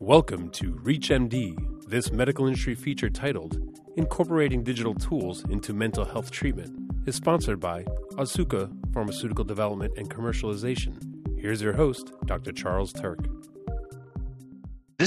Welcome to ReachMD. This medical industry feature titled Incorporating Digital Tools into Mental Health Treatment is sponsored by Otsuka Pharmaceutical Development and Commercialization. Here's your host, Dr. Charles Turck.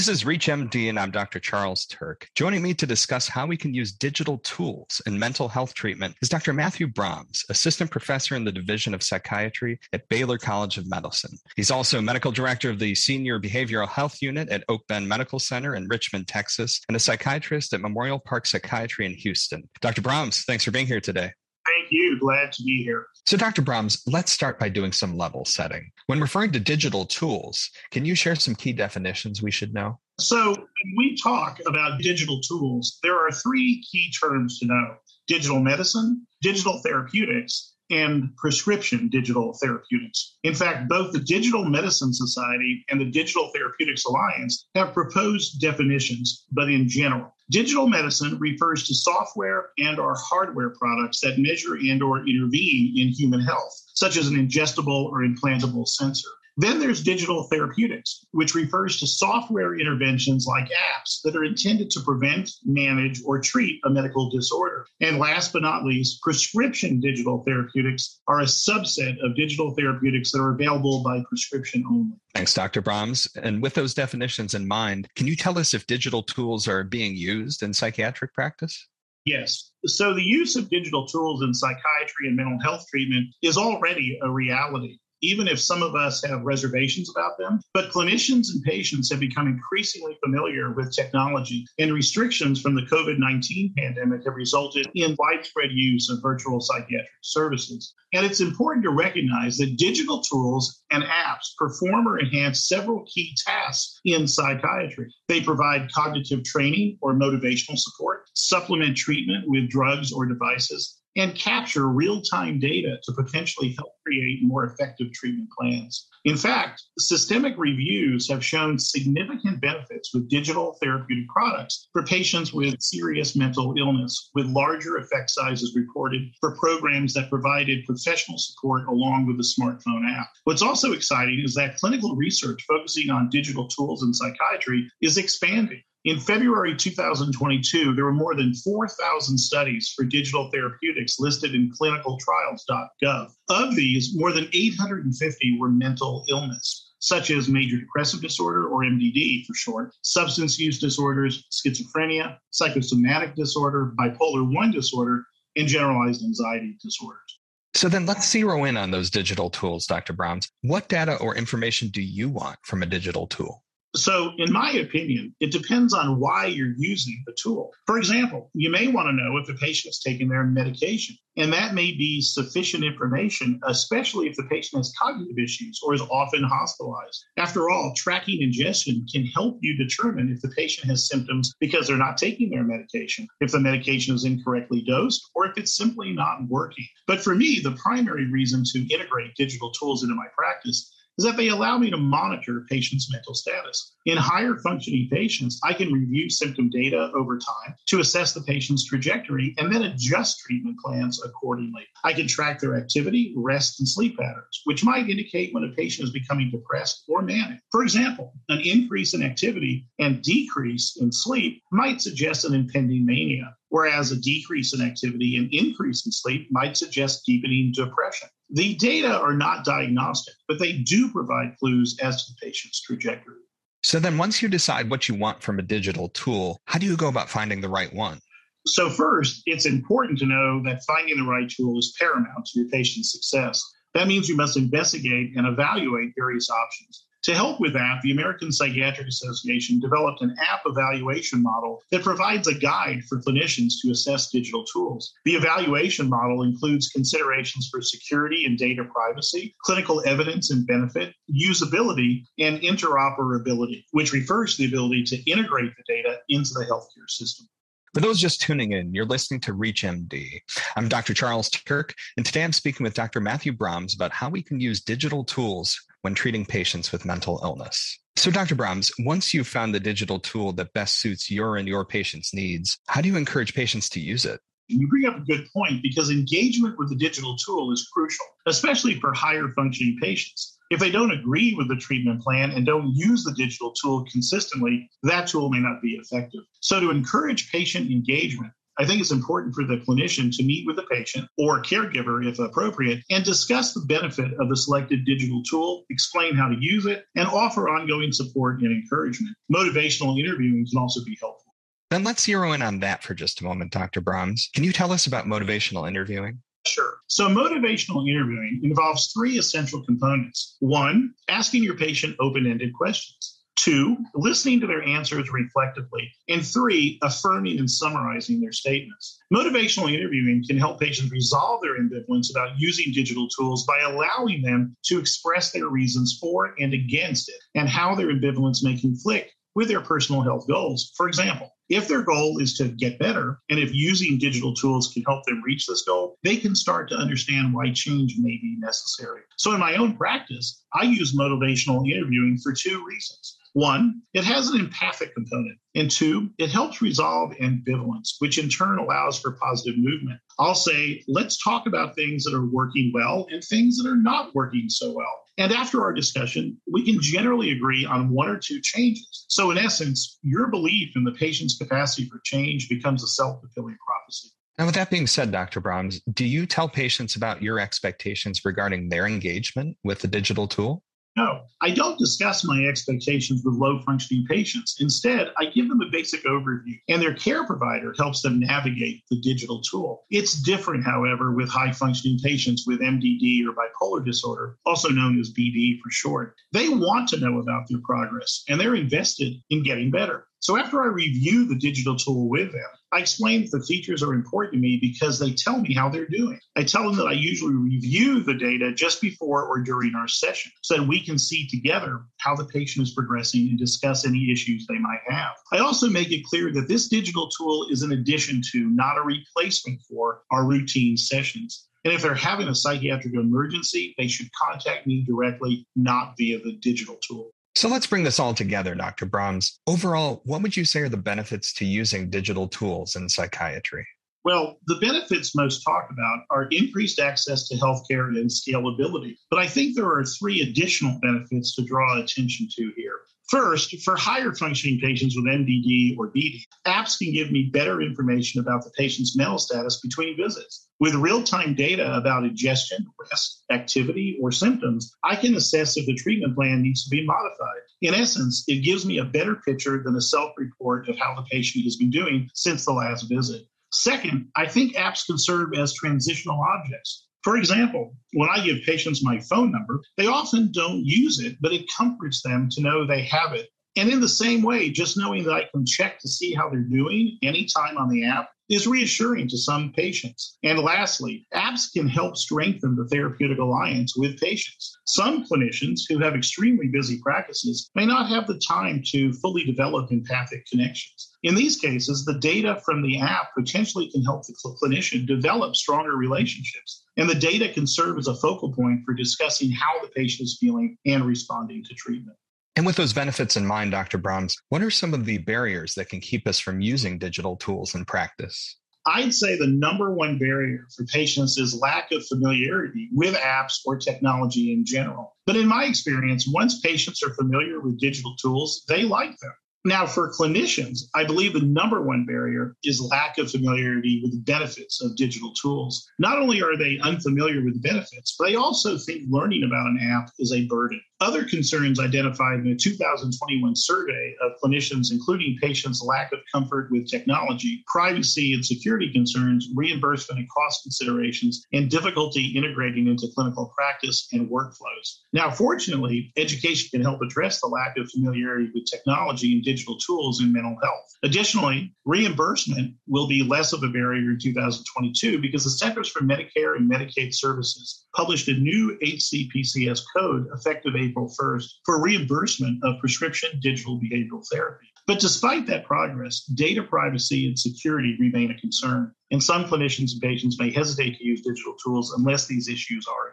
This is ReachMD, and I'm Dr. Charles Turck. Joining me to discuss how we can use digital tools in mental health treatment is Dr. Matthew Brams, Assistant Professor in the Division of Psychiatry at Baylor College of Medicine. He's also Medical Director of the Senior Behavioral Health Unit at Oak Bend Medical Center in Richmond, Texas, and a psychiatrist at Memorial Park Psychiatry in Houston. Dr. Brams, thanks for being here today. Thank you. Glad to be here. So, Dr. Brams, let's start by doing some level setting. When referring to digital tools, can you share some key definitions we should know? So, when we talk about digital tools, there are three key terms to know digital medicine, digital therapeutics, and prescription digital therapeutics. In fact, both the Digital Medicine Society and the Digital Therapeutics Alliance have proposed definitions, but in general. Digital medicine refers to software and or hardware products that measure and or intervene in human health, such as an ingestible or implantable sensor. Then there's digital therapeutics, which refers to software interventions like apps that are intended to prevent, manage, or treat a medical disorder. And last but not least, prescription digital therapeutics are a subset of digital therapeutics that are available by prescription only. Thanks, Dr. Brams. And with those definitions in mind, can you tell us if digital tools are being used in psychiatric practice? Yes. So the use of digital tools in psychiatry and mental health treatment is already a reality even if some of us have reservations about them. But clinicians and patients have become increasingly familiar with technology, and restrictions from the COVID 19 pandemic have resulted in widespread use of virtual psychiatric services. And it's important to recognize that digital tools and apps perform or enhance several key tasks in psychiatry. They provide cognitive training or motivational support, supplement treatment with drugs or devices, and capture real time data to potentially help create more effective treatment plans. In fact, systemic reviews have shown significant benefits with digital therapeutic products for patients with serious mental illness, with larger effect sizes reported for programs that provided professional support along with the smartphone app. What's also exciting is that clinical research focusing on digital tools in psychiatry is expanding. In February 2022, there were more than 4,000 studies for digital therapeutics listed in clinicaltrials.gov. Of these, more than 850 were mental illness, such as major depressive disorder, or MDD for short, substance use disorders, schizophrenia, psychosomatic disorder, bipolar 1 disorder, and generalized anxiety disorders. So then let's zero in on those digital tools, Dr. Brams. What data or information do you want from a digital tool? So, in my opinion, it depends on why you're using the tool. For example, you may want to know if the is taking their medication, and that may be sufficient information, especially if the patient has cognitive issues or is often hospitalized. After all, tracking ingestion can help you determine if the patient has symptoms because they're not taking their medication, if the medication is incorrectly dosed, or if it's simply not working. But for me, the primary reason to integrate digital tools into my practice is that they allow me to monitor patients' mental status. In higher functioning patients, I can review symptom data over time to assess the patient's trajectory and then adjust treatment plans accordingly. I can track their activity, rest, and sleep patterns, which might indicate when a patient is becoming depressed or manic. For example, an increase in activity and decrease in sleep might suggest an impending mania whereas a decrease in activity and increase in sleep might suggest deepening depression. The data are not diagnostic, but they do provide clues as to the patient's trajectory. So then, once you decide what you want from a digital tool, how do you go about finding the right one? So, first, it's important to know that finding the right tool is paramount to your patient's success. That means you must investigate and evaluate various options. To help with that, the American Psychiatric Association developed an app evaluation model that provides a guide for clinicians to assess digital tools. The evaluation model includes considerations for security and data privacy, clinical evidence and benefit, usability, and interoperability, which refers to the ability to integrate the data into the healthcare system. For those just tuning in, you're listening to ReachMD. I'm Dr. Charles Turck, and today I'm speaking with Dr. Matthew Brams about how we can use digital tools when treating patients with mental illness. So, Dr. Brams, once you've found the digital tool that best suits your and your patient's needs, how do you encourage patients to use it? You bring up a good point because engagement with the digital tool is crucial, especially for higher functioning patients. If they don't agree with the treatment plan and don't use the digital tool consistently, that tool may not be effective. So, to encourage patient engagement, I think it's important for the clinician to meet with the patient or caregiver, if appropriate, and discuss the benefit of the selected digital tool, explain how to use it, and offer ongoing support and encouragement. Motivational interviewing can also be helpful. Then let's zero in on that for just a moment, Dr. Brams. Can you tell us about motivational interviewing? Sure. So, motivational interviewing involves three essential components. One, asking your patient open ended questions. Two, listening to their answers reflectively. And three, affirming and summarizing their statements. Motivational interviewing can help patients resolve their ambivalence about using digital tools by allowing them to express their reasons for and against it and how their ambivalence may conflict with their personal health goals. For example, if their goal is to get better, and if using digital tools can help them reach this goal, they can start to understand why change may be necessary. So, in my own practice, I use motivational interviewing for two reasons. One, it has an empathic component. And two, it helps resolve ambivalence, which in turn allows for positive movement. I'll say, let's talk about things that are working well and things that are not working so well. And after our discussion, we can generally agree on one or two changes. So, in essence, your belief in the patient's capacity for change becomes a self fulfilling prophecy. Now, with that being said, Dr. Brams, do you tell patients about your expectations regarding their engagement with the digital tool? No, I don't discuss my expectations with low functioning patients. Instead, I give them a basic overview, and their care provider helps them navigate the digital tool. It's different, however, with high functioning patients with MDD or bipolar disorder, also known as BD for short. They want to know about their progress, and they're invested in getting better. So after I review the digital tool with them, I explain that the features are important to me because they tell me how they're doing. I tell them that I usually review the data just before or during our session so that we can see together how the patient is progressing and discuss any issues they might have. I also make it clear that this digital tool is an addition to, not a replacement for, our routine sessions. And if they're having a psychiatric emergency, they should contact me directly, not via the digital tool. So let's bring this all together, Dr. Brams. Overall, what would you say are the benefits to using digital tools in psychiatry? Well, the benefits most talked about are increased access to healthcare and scalability. But I think there are three additional benefits to draw attention to here. First, for higher functioning patients with MDD or BD, apps can give me better information about the patient's mental status between visits. With real time data about ingestion, rest, activity, or symptoms, I can assess if the treatment plan needs to be modified. In essence, it gives me a better picture than a self report of how the patient has been doing since the last visit. Second, I think apps can serve as transitional objects. For example, when I give patients my phone number, they often don't use it, but it comforts them to know they have it. And in the same way, just knowing that I can check to see how they're doing anytime on the app is reassuring to some patients. And lastly, apps can help strengthen the therapeutic alliance with patients. Some clinicians who have extremely busy practices may not have the time to fully develop empathic connections. In these cases, the data from the app potentially can help the clinician develop stronger relationships. And the data can serve as a focal point for discussing how the patient is feeling and responding to treatment. And with those benefits in mind, Dr. Brams, what are some of the barriers that can keep us from using digital tools in practice? I'd say the number one barrier for patients is lack of familiarity with apps or technology in general. But in my experience, once patients are familiar with digital tools, they like them. Now, for clinicians, I believe the number one barrier is lack of familiarity with the benefits of digital tools. Not only are they unfamiliar with the benefits, but they also think learning about an app is a burden. Other concerns identified in a 2021 survey of clinicians, including patients' lack of comfort with technology, privacy and security concerns, reimbursement and cost considerations, and difficulty integrating into clinical practice and workflows. Now, fortunately, education can help address the lack of familiarity with technology and digital tools in mental health. Additionally, reimbursement will be less of a barrier in 2022 because the Centers for Medicare and Medicaid Services published a new HCPCS code effective April 1st for reimbursement of prescription digital behavioral therapy. But despite that progress, data privacy and security remain a concern, and some clinicians and patients may hesitate to use digital tools unless these issues are.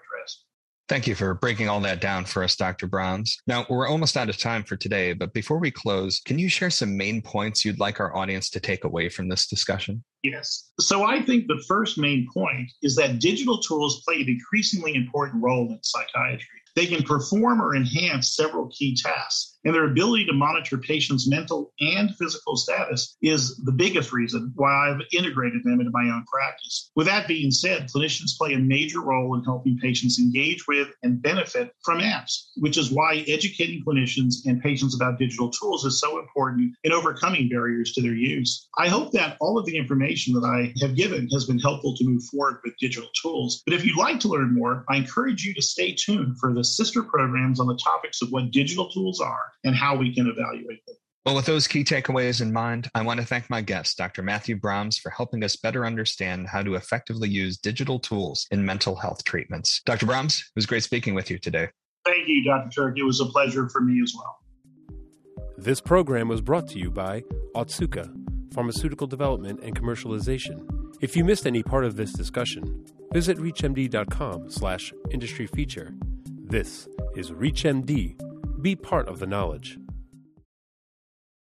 Thank you for breaking all that down for us, Dr. Brams. Now, we're almost out of time for today, but before we close, can you share some main points you'd like our audience to take away from this discussion? Yes. So I think the first main point is that digital tools play an increasingly important role in psychiatry. They can perform or enhance several key tasks. And their ability to monitor patients' mental and physical status is the biggest reason why I've integrated them into my own practice. With that being said, clinicians play a major role in helping patients engage with and benefit from apps, which is why educating clinicians and patients about digital tools is so important in overcoming barriers to their use. I hope that all of the information that I have given has been helpful to move forward with digital tools. But if you'd like to learn more, I encourage you to stay tuned for the sister programs on the topics of what digital tools are and how we can evaluate them. Well, with those key takeaways in mind, I want to thank my guest, Dr. Matthew Brams, for helping us better understand how to effectively use digital tools in mental health treatments. Dr. Brams, it was great speaking with you today. Thank you, Dr. Turck. It was a pleasure for me as well. This program was brought to you by Otsuka, Pharmaceutical Development and Commercialization. If you missed any part of this discussion, visit reachmd.com slash industry feature. This is ReachMD be part of the knowledge.